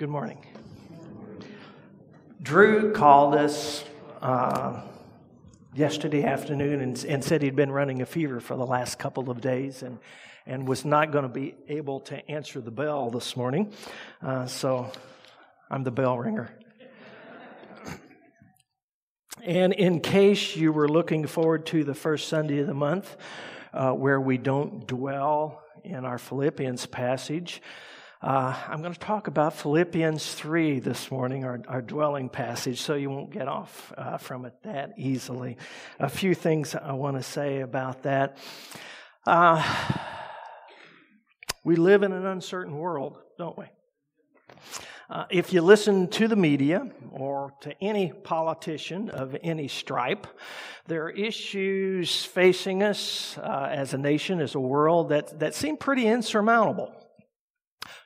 Good morning. Drew called us uh, yesterday afternoon and, and, said he'd been running a fever for the last couple of days and, and was not going to be able to answer the bell this morning. Uh, so I'm the bell ringer. And in case you were looking forward to the first Sunday of the month, uh, where we don't dwell in our Philippians passage, uh, I'm going to talk about Philippians 3 this morning, our, our dwelling passage, so you won't get off uh, from it that easily. A few things I want to say about that. Uh, we live in an uncertain world, don't we? Uh, if you listen to the media or to any politician of any stripe, there are issues facing us uh, as a nation, as a world, that, that seem pretty insurmountable.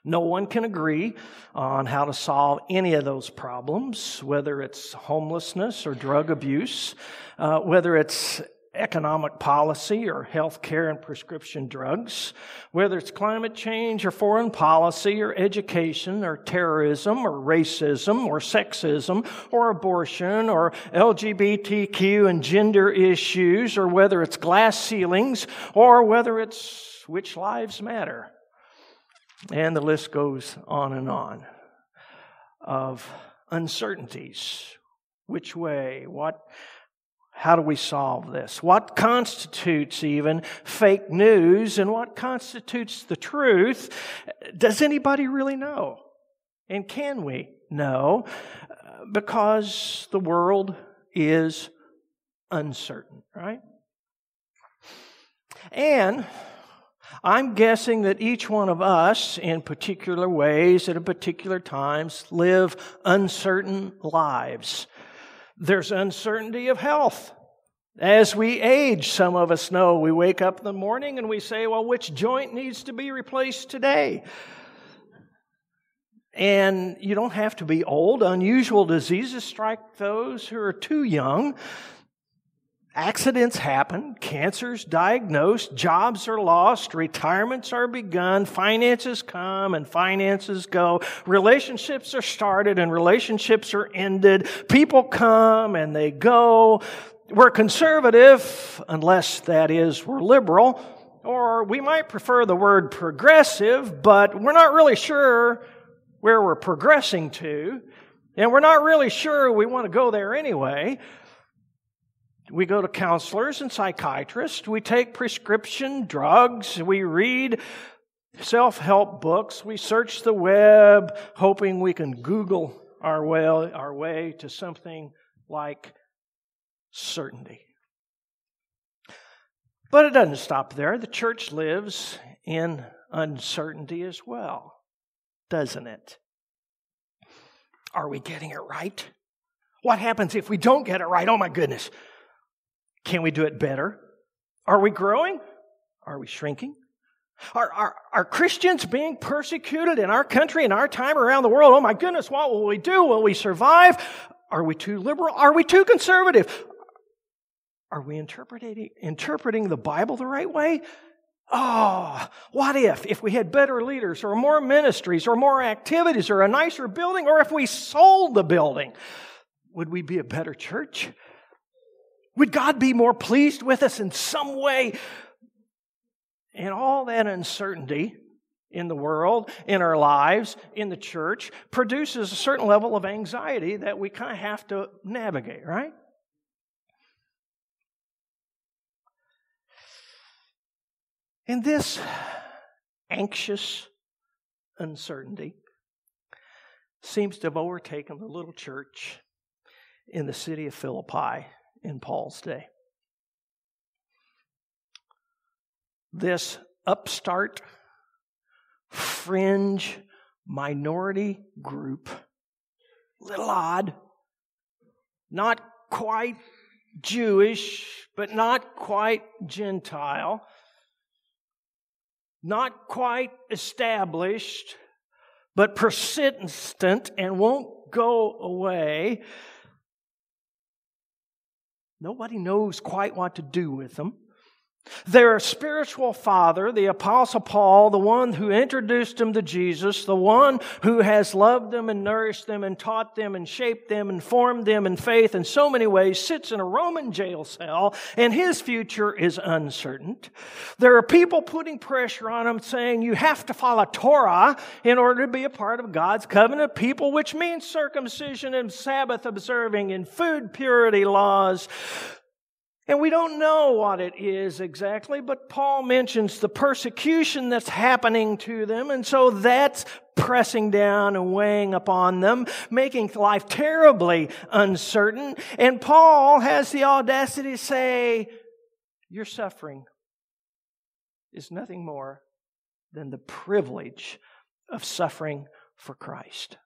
No one can agree on how to solve any of those problems, whether it's homelessness or drug abuse, uh, whether it's economic policy or health care and prescription drugs, whether it's climate change or foreign policy or education or terrorism or racism or sexism or abortion or LGBTQ and gender issues or whether it's glass ceilings or whether it's which lives matter. And the list goes on and on of uncertainties. Which way? What how do we solve this? What constitutes even fake news and what constitutes the truth? Does anybody really know? And can we know? Because the world is uncertain, right? And I'm guessing that each one of us, in particular ways, at particular times, live uncertain lives. There's uncertainty of health. As we age, some of us know we wake up in the morning and we say, well, which joint needs to be replaced today? And you don't have to be old. Unusual diseases strike those who are too young. Accidents happen, cancers diagnosed, jobs are lost, retirements are begun, finances come and finances go, relationships are started and relationships are ended, people come and they go. We're conservative, unless that is we're liberal, or we might prefer the word progressive, but we're not really sure where we're progressing to, and we're not really sure we want to go there anyway. We go to counselors and psychiatrists. We take prescription drugs. We read self help books. We search the web, hoping we can Google our way, our way to something like certainty. But it doesn't stop there. The church lives in uncertainty as well, doesn't it? Are we getting it right? What happens if we don't get it right? Oh my goodness. Can we do it better? Are we growing? Are we shrinking? Are, are, are Christians being persecuted in our country, in our time, around the world? Oh my goodness, what will we do? Will we survive? Are we too liberal? Are we too conservative? Are we interpreting, interpreting the Bible the right way? Oh, what if? If we had better leaders or more ministries or more activities or a nicer building or if we sold the building, would we be a better church? Would God be more pleased with us in some way? And all that uncertainty in the world, in our lives, in the church, produces a certain level of anxiety that we kind of have to navigate, right? And this anxious uncertainty seems to have overtaken the little church in the city of Philippi in Paul's day. This upstart, fringe, minority group, little odd, not quite Jewish, but not quite Gentile, not quite established, but persistent and won't go away. Nobody knows quite what to do with them. Their spiritual father, the Apostle Paul, the one who introduced them to Jesus, the one who has loved them and nourished them and taught them and shaped them and formed them in faith in so many ways, sits in a Roman jail cell and his future is uncertain. There are people putting pressure on him saying you have to follow Torah in order to be a part of God's covenant people, which means circumcision and Sabbath observing and food purity laws. And we don't know what it is exactly, but Paul mentions the persecution that's happening to them, and so that's pressing down and weighing upon them, making life terribly uncertain. And Paul has the audacity to say, Your suffering is nothing more than the privilege of suffering for Christ.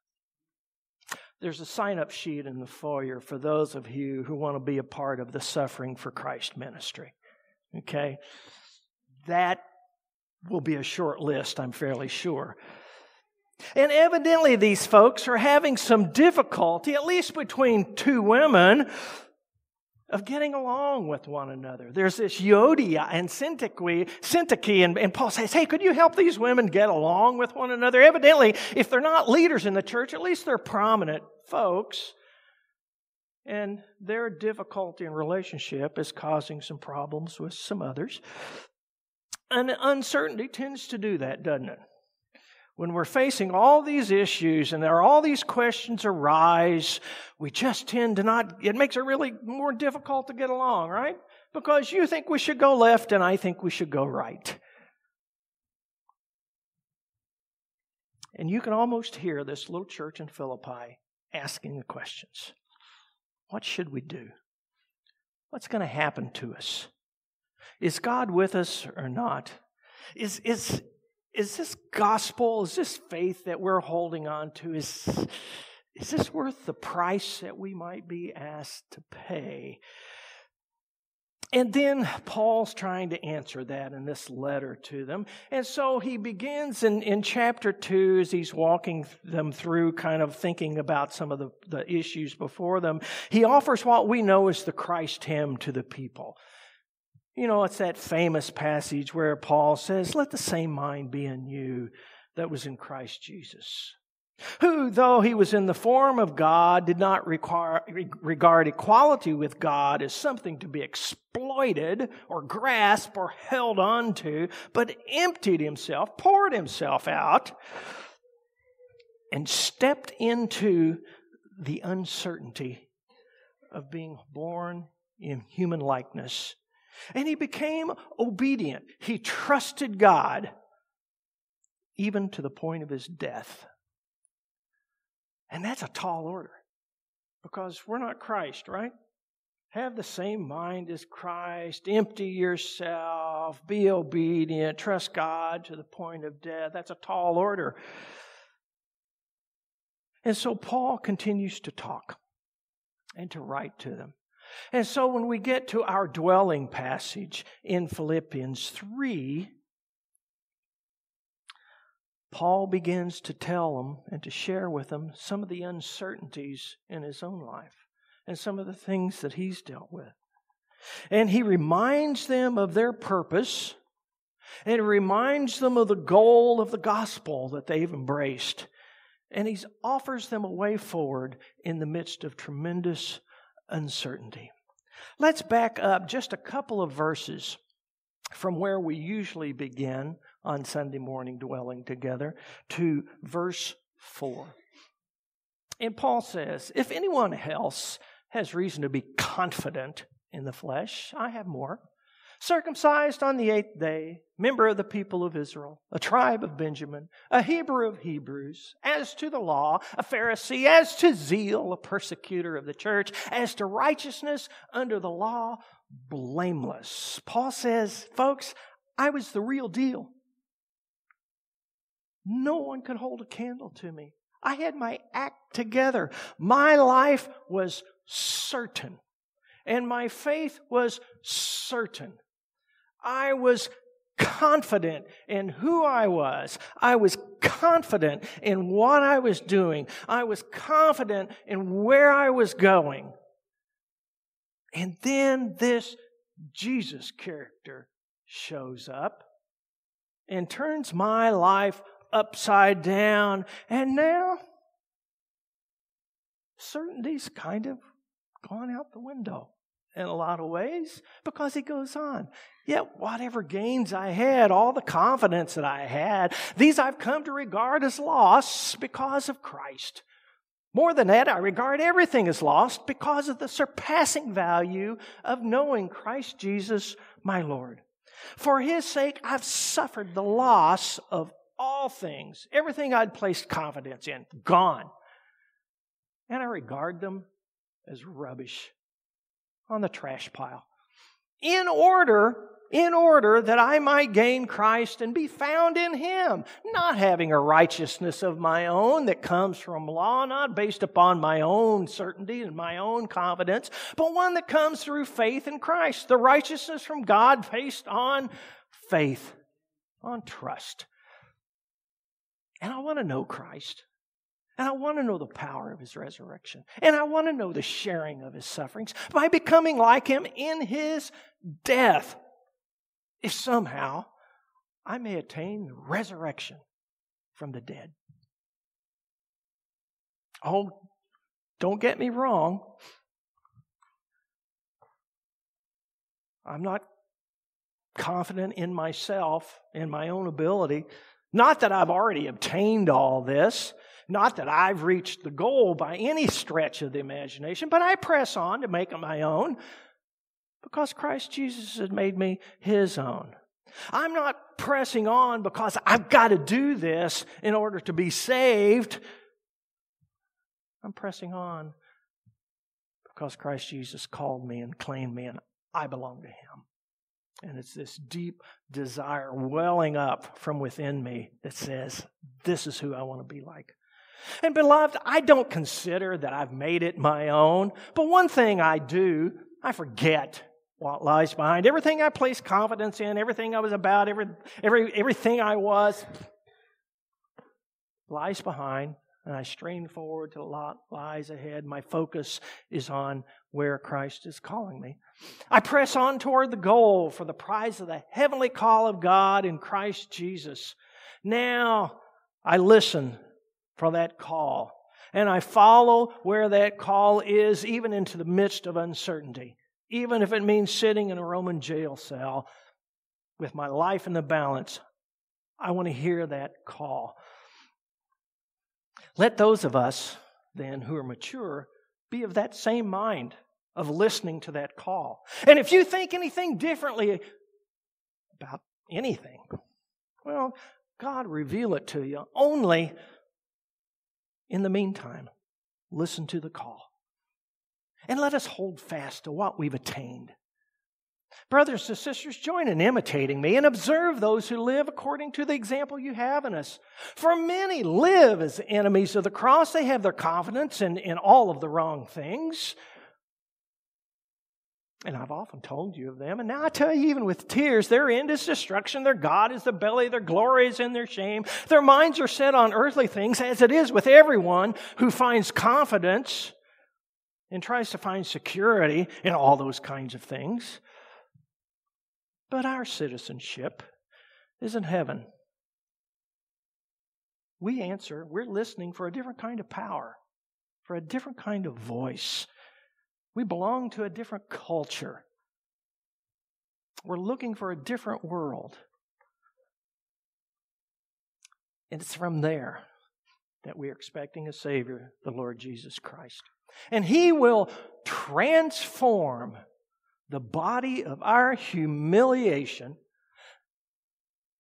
There's a sign up sheet in the foyer for those of you who want to be a part of the Suffering for Christ ministry. Okay? That will be a short list, I'm fairly sure. And evidently, these folks are having some difficulty, at least between two women, of getting along with one another. There's this Euodia and Syntyche, and, and Paul says, hey, could you help these women get along with one another? Evidently, if they're not leaders in the church, at least they're prominent folks. And their difficulty in relationship is causing some problems with some others. And uncertainty tends to do that, doesn't it? When we're facing all these issues and there are all these questions arise, we just tend to not, it makes it really more difficult to get along, right? Because you think we should go left and I think we should go right. And you can almost hear this little church in Philippi asking the questions What should we do? What's going to happen to us? Is God with us or not? Is, is, is this gospel, is this faith that we're holding on to, is, is this worth the price that we might be asked to pay? And then Paul's trying to answer that in this letter to them. And so he begins in, in chapter two as he's walking them through, kind of thinking about some of the, the issues before them. He offers what we know as the Christ hymn to the people. You know, it's that famous passage where Paul says, Let the same mind be in you that was in Christ Jesus. Who, though he was in the form of God, did not require, regard equality with God as something to be exploited or grasped or held on to, but emptied himself, poured himself out, and stepped into the uncertainty of being born in human likeness and he became obedient. He trusted God even to the point of his death. And that's a tall order because we're not Christ, right? Have the same mind as Christ, empty yourself, be obedient, trust God to the point of death. That's a tall order. And so Paul continues to talk and to write to them. And so when we get to our dwelling passage in Philippians 3, Paul begins to tell them and to share with them some of the uncertainties in his own life and some of the things that he's dealt with. And he reminds them of their purpose and reminds them of the goal of the gospel that they've embraced. And he offers them a way forward in the midst of tremendous uncertainty. Let's back up just a couple of verses from where we usually begin on Sunday morning dwelling together to verse 4. And Paul says, If anyone else has reason to be confident in the flesh, I have more circumcised on the eighth day, member of the people of Israel, a tribe of Benjamin, a Hebrew of Hebrews, as to the law, a Pharisee, as to zeal, a persecutor of the church, as to righteousness under the law, blameless. Paul says, folks, I was the real deal. No one could hold a candle to me. I had my act together. My life was certain, and my faith was certain. I was confident in who I was. I was confident in what I was doing. I was confident in where I was going. And then this Jesus character shows up and turns my life upside down. And now, certainty's kind of gone out the window in a lot of ways because he goes on. Yet, whatever gains I had, all the confidence that I had, these I've come to regard as loss because of Christ. More than that, I regard everything as lost because of the surpassing value of knowing Christ Jesus, my Lord. For his sake, I've suffered the loss of all things, everything I'd placed confidence in, gone. And I regard them as rubbish on the trash pile. In order, in order that I might gain Christ and be found in Him, not having a righteousness of my own that comes from law, not based upon my own certainty and my own confidence, but one that comes through faith in Christ, the righteousness from God based on faith, on trust. And I want to know Christ. And I want to know the power of his resurrection. And I want to know the sharing of his sufferings by becoming like him in his death. If somehow I may attain the resurrection from the dead. Oh, don't get me wrong. I'm not confident in myself, in my own ability. Not that I've already obtained all this. Not that I've reached the goal by any stretch of the imagination, but I press on to make it my own because Christ Jesus has made me his own. I'm not pressing on because I've got to do this in order to be saved. I'm pressing on because Christ Jesus called me and claimed me, and I belong to him. And it's this deep desire welling up from within me that says, This is who I want to be like. And beloved, I don't consider that I've made it my own, but one thing I do, I forget what lies behind. Everything I place confidence in, everything I was about, every, every, everything I was lies behind, and I strain forward to what lies ahead. My focus is on where Christ is calling me. I press on toward the goal for the prize of the heavenly call of God in Christ Jesus. Now I listen for that call. And I follow where that call is, even into the midst of uncertainty, even if it means sitting in a Roman jail cell with my life in the balance. I want to hear that call. Let those of us, then, who are mature, be of that same mind of listening to that call. And if you think anything differently about anything, well, God reveal it to you. Only in the meantime, listen to the call. And let us hold fast to what we've attained. Brothers and sisters, join in imitating me and observe those who live according to the example you have in us. For many live as enemies of the cross. They have their confidence in, in all of the wrong things. And I've often told you of them. And now I tell you, even with tears, their end is destruction. Their God is the belly. Their glory is in their shame. Their minds are set on earthly things, as it is with everyone who finds confidence and tries to find security in all those kinds of things. But our citizenship is in heaven. We answer, we're listening for a different kind of power, for a different kind of voice we belong to a different culture. We're looking for a different world. And it's from there that we are expecting a Savior, the Lord Jesus Christ. And He will transform the body of our humiliation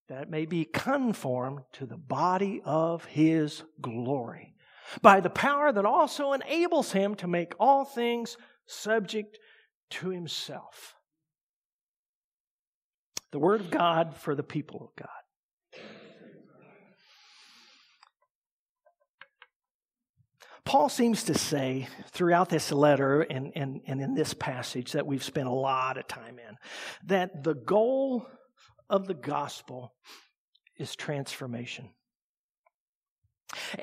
that it may be conformed to the body of His glory by the power that also enables Him to make all things subject to himself. The Word of God for the people of God. Paul seems to say throughout this letter and, and, and in this passage that we've spent a lot of time in that the goal of the gospel is transformation.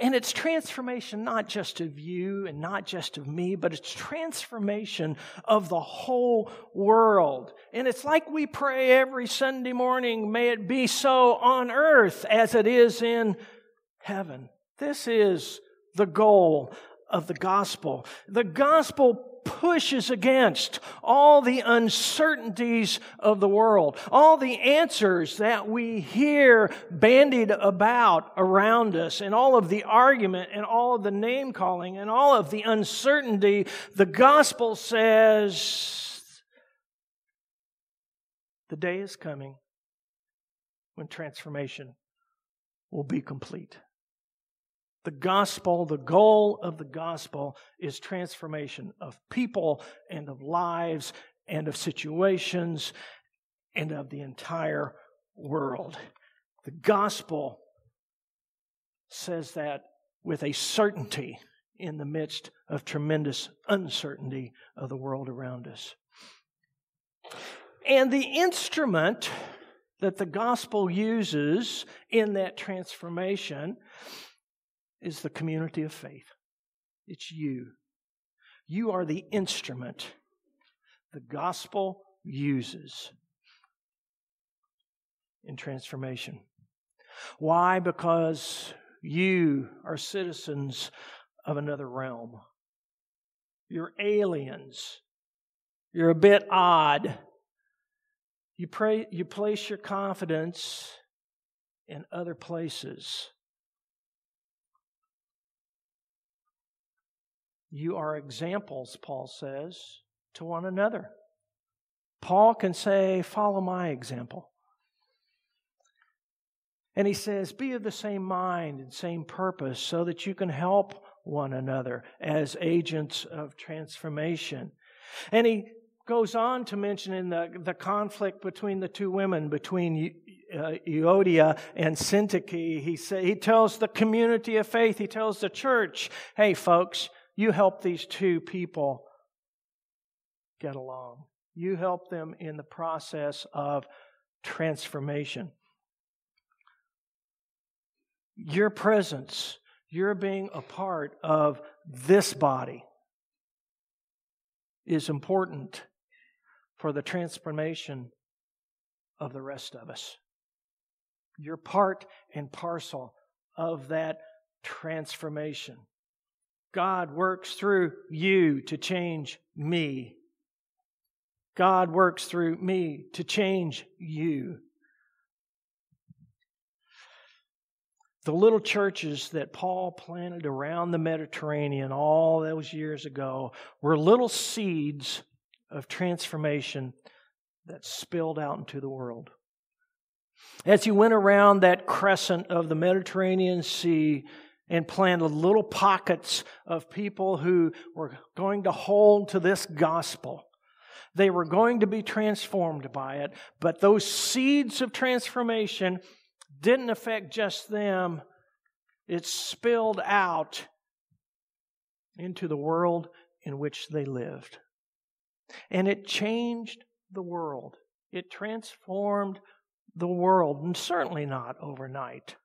And it's transformation not just of you and not just of me, but it's transformation of the whole world. And it's like we pray every Sunday morning, may it be so on earth as it is in heaven. This is the goal of the gospel. The gospel pushes against all the uncertainties of the world, all the answers that we hear bandied about around us, and all of the argument and all of the name calling and all of the uncertainty. The gospel says the day is coming when transformation will be complete. The gospel, the goal of the gospel is transformation of people and of lives and of situations and of the entire world. The gospel says that with a certainty in the midst of tremendous uncertainty of the world around us. And the instrument that the gospel uses in that transformation is the community of faith. It's you. You are the instrument the gospel uses in transformation. Why? Because you are citizens of another realm. You're aliens. You're a bit odd. You, pray, you place your confidence in other places. You are examples, Paul says, to one another. Paul can say, Follow my example. And he says, Be of the same mind and same purpose so that you can help one another as agents of transformation. And he goes on to mention in the, the conflict between the two women, between uh, Euodia and Syntyche, he, say, he tells the community of faith, he tells the church, hey, folks, you help these two people get along. You help them in the process of transformation. Your presence, your being a part of this body is important for the transformation of the rest of us. You're part and parcel of that transformation. God works through you to change me. God works through me to change you. The little churches that Paul planted around the Mediterranean all those years ago were little seeds of transformation that spilled out into the world. As he went around that crescent of the Mediterranean Sea, and planted little pockets of people who were going to hold to this gospel. They were going to be transformed by it, but those seeds of transformation didn't affect just them. It spilled out into the world in which they lived. And it changed the world. It transformed the world, and certainly not overnight.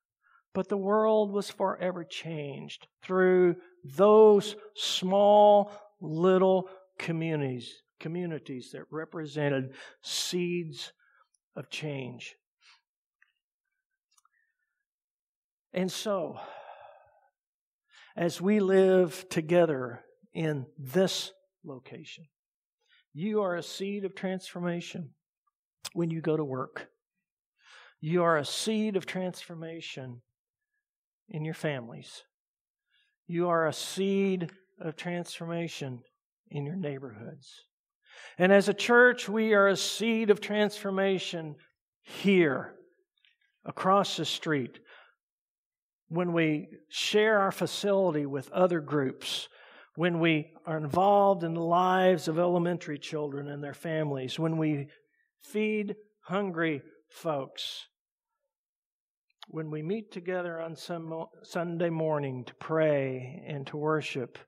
But the world was forever changed through those small little communities, communities that represented seeds of change. And so, as we live together in this location, you are a seed of transformation when you go to work. You are a seed of transformation in your families. You are a seed of transformation in your neighborhoods. And as a church, we are a seed of transformation here, across the street. When we share our facility with other groups, when we are involved in the lives of elementary children and their families, when we feed hungry folks, when we meet together on some Sunday morning to pray and to worship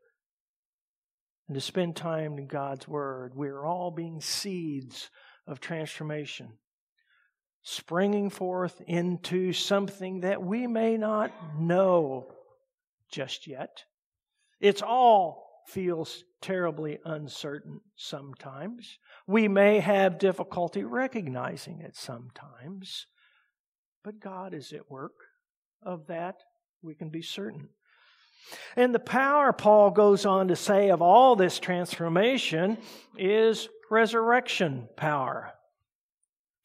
and to spend time in God's Word, we are all being seeds of transformation, springing forth into something that we may not know just yet. It's all feels terribly uncertain sometimes. We may have difficulty recognizing it sometimes, but God is at work. Of that, we can be certain. And the power, Paul goes on to say, of all this transformation is resurrection power.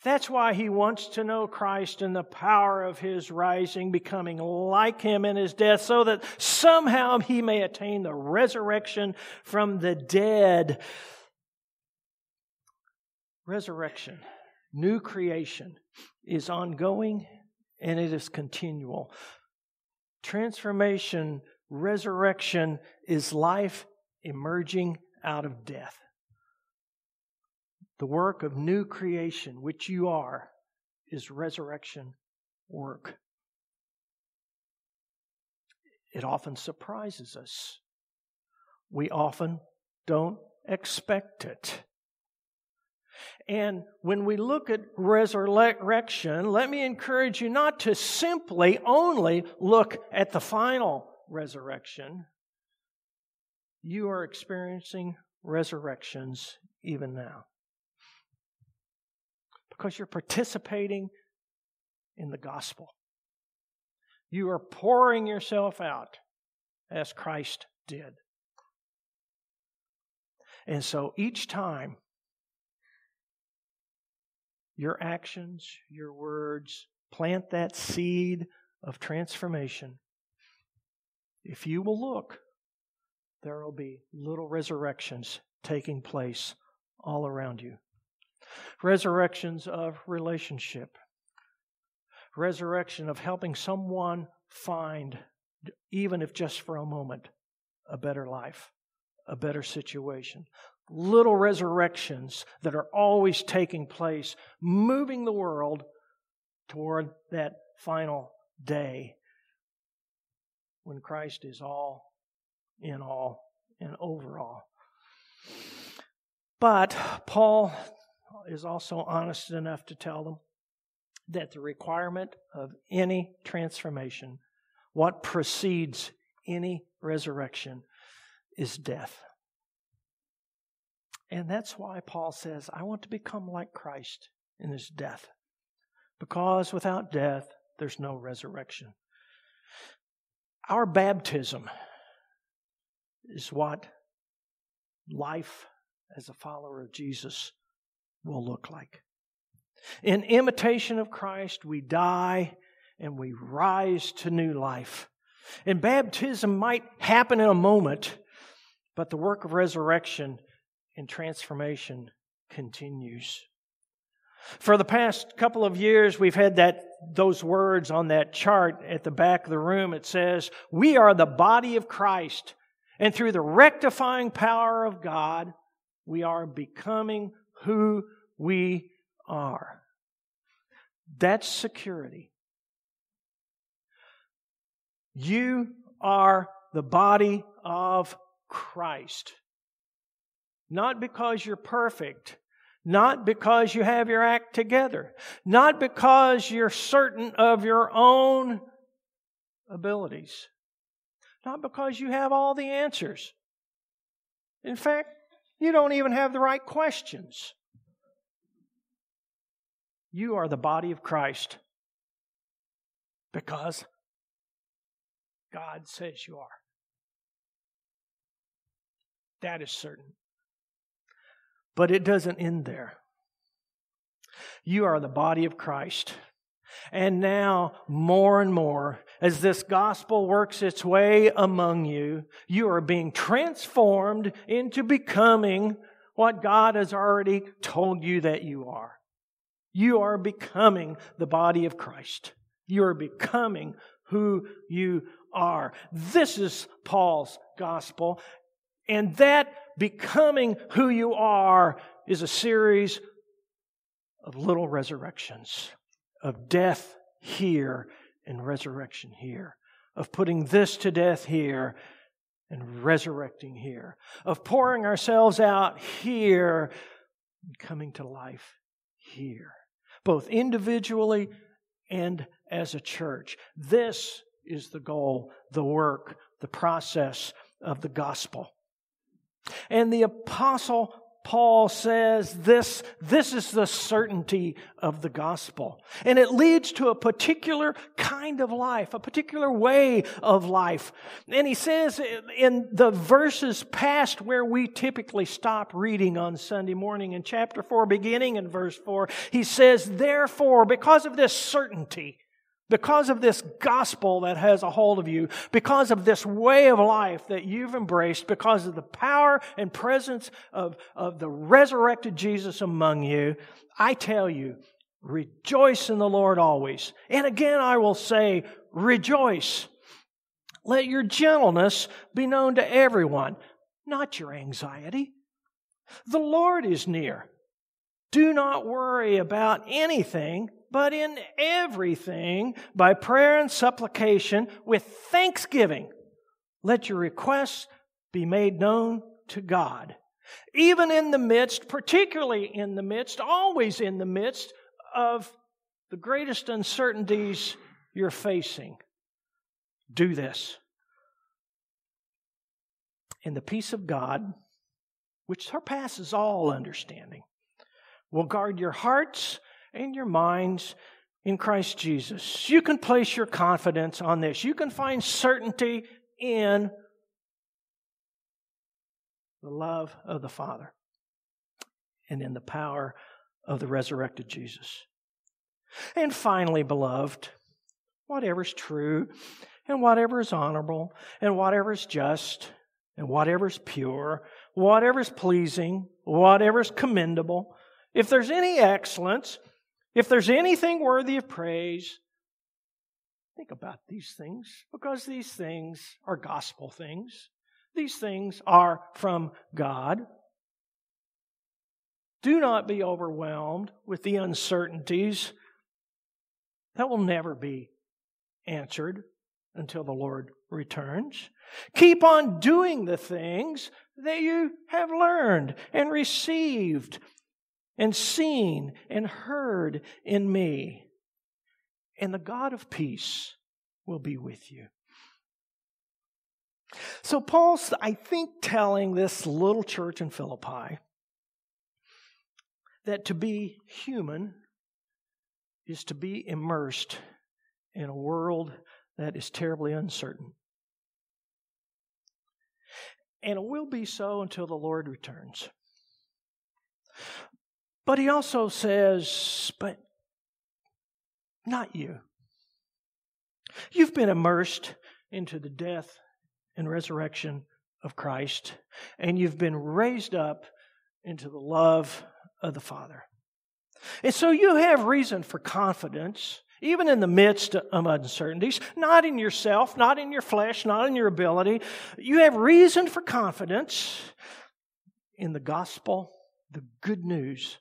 That's why he wants to know Christ and the power of his rising, becoming like him in his death, so that somehow he may attain the resurrection from the dead. Resurrection, new creation, is ongoing and it is continual. Transformation, resurrection is life emerging out of death the work of new creation, which you are, is resurrection work. It often surprises us. We often don't expect it. And when we look at resurrection, let me encourage you not to simply only look at the final resurrection. You are experiencing resurrections even now because you're participating in the gospel. You are pouring yourself out as Christ did. And so each time your actions, your words plant that seed of transformation, if you will look, there will be little resurrections taking place all around you. Resurrections of relationship, resurrection of helping someone find, even if just for a moment, a better life, a better situation. Little resurrections that are always taking place, moving the world toward that final day when Christ is all in all and over all. But Paul is also honest enough to tell them that the requirement of any transformation, what precedes any resurrection, is death. And that's why Paul says, I want to become like Christ in his death. Because without death, there's no resurrection. Our baptism is what life as a follower of Jesus will look like. In imitation of Christ, we die and we rise to new life. And baptism might happen in a moment, but the work of resurrection and transformation continues. For the past couple of years, we've had that, those words on that chart at the back of the room. It says, We are the body of Christ, and through the rectifying power of God, we are becoming who we are. That's security. You are the body of Christ. Not because you're perfect, not because you have your act together, not because you're certain of your own abilities, not because you have all the answers. In fact, you don't even have the right questions. You are the body of Christ because God says you are. That is certain. But it doesn't end there. You are the body of Christ. And now, more and more, as this gospel works its way among you, you are being transformed into becoming what God has already told you that you are. You are becoming the body of Christ. You are becoming who you are. This is Paul's gospel. And that becoming who you are is a series of little resurrections, of death here and resurrection here, of putting this to death here and resurrecting here, of pouring ourselves out here and coming to life here, both individually and as a church. This is the goal, the work the process of the gospel. And the apostle Paul says this, this is the certainty of the gospel. And it leads to a particular kind of life, a particular way of life. And he says in the verses past where we typically stop reading on Sunday morning in chapter 4, beginning in verse 4, he says, therefore, because of this certainty, because of this gospel that has a hold of you, because of this way of life that you've embraced, because of the power and presence of, of the resurrected Jesus among you, I tell you, rejoice in the Lord always. And again, I will say, rejoice. Let your gentleness be known to everyone, not your anxiety. The Lord is near. Do not worry about anything but in everything, by prayer and supplication, with thanksgiving, let your requests be made known to God. Even in the midst, particularly in the midst, always in the midst of the greatest uncertainties you're facing, do this. And the peace of God, which surpasses all understanding, will guard your hearts and your minds in Christ Jesus. You can place your confidence on this. You can find certainty in the love of the Father and in the power of the resurrected Jesus. And finally, beloved, whatever is true and whatever is honorable and whatever is just and whatever is pure, whatever is pleasing, whatever is commendable, if there's any excellence, if there's anything worthy of praise, think about these things because these things are gospel things. These things are from God. Do not be overwhelmed with the uncertainties. That will never be answered until the Lord returns. Keep on doing the things that you have learned and received and seen and heard in me. And the God of peace will be with you. So, Paul's, I think, telling this little church in Philippi that to be human is to be immersed in a world that is terribly uncertain. And it will be so until the Lord returns. But he also says, but not you. You've been immersed into the death and resurrection of Christ, and you've been raised up into the love of the Father. And so you have reason for confidence, even in the midst of uncertainties, not in yourself, not in your flesh, not in your ability. You have reason for confidence in the gospel, the good news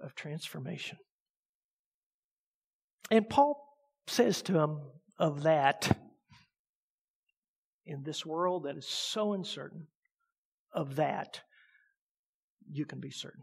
of transformation. And Paul says to him of that, in this world that is so uncertain, of that, you can be certain.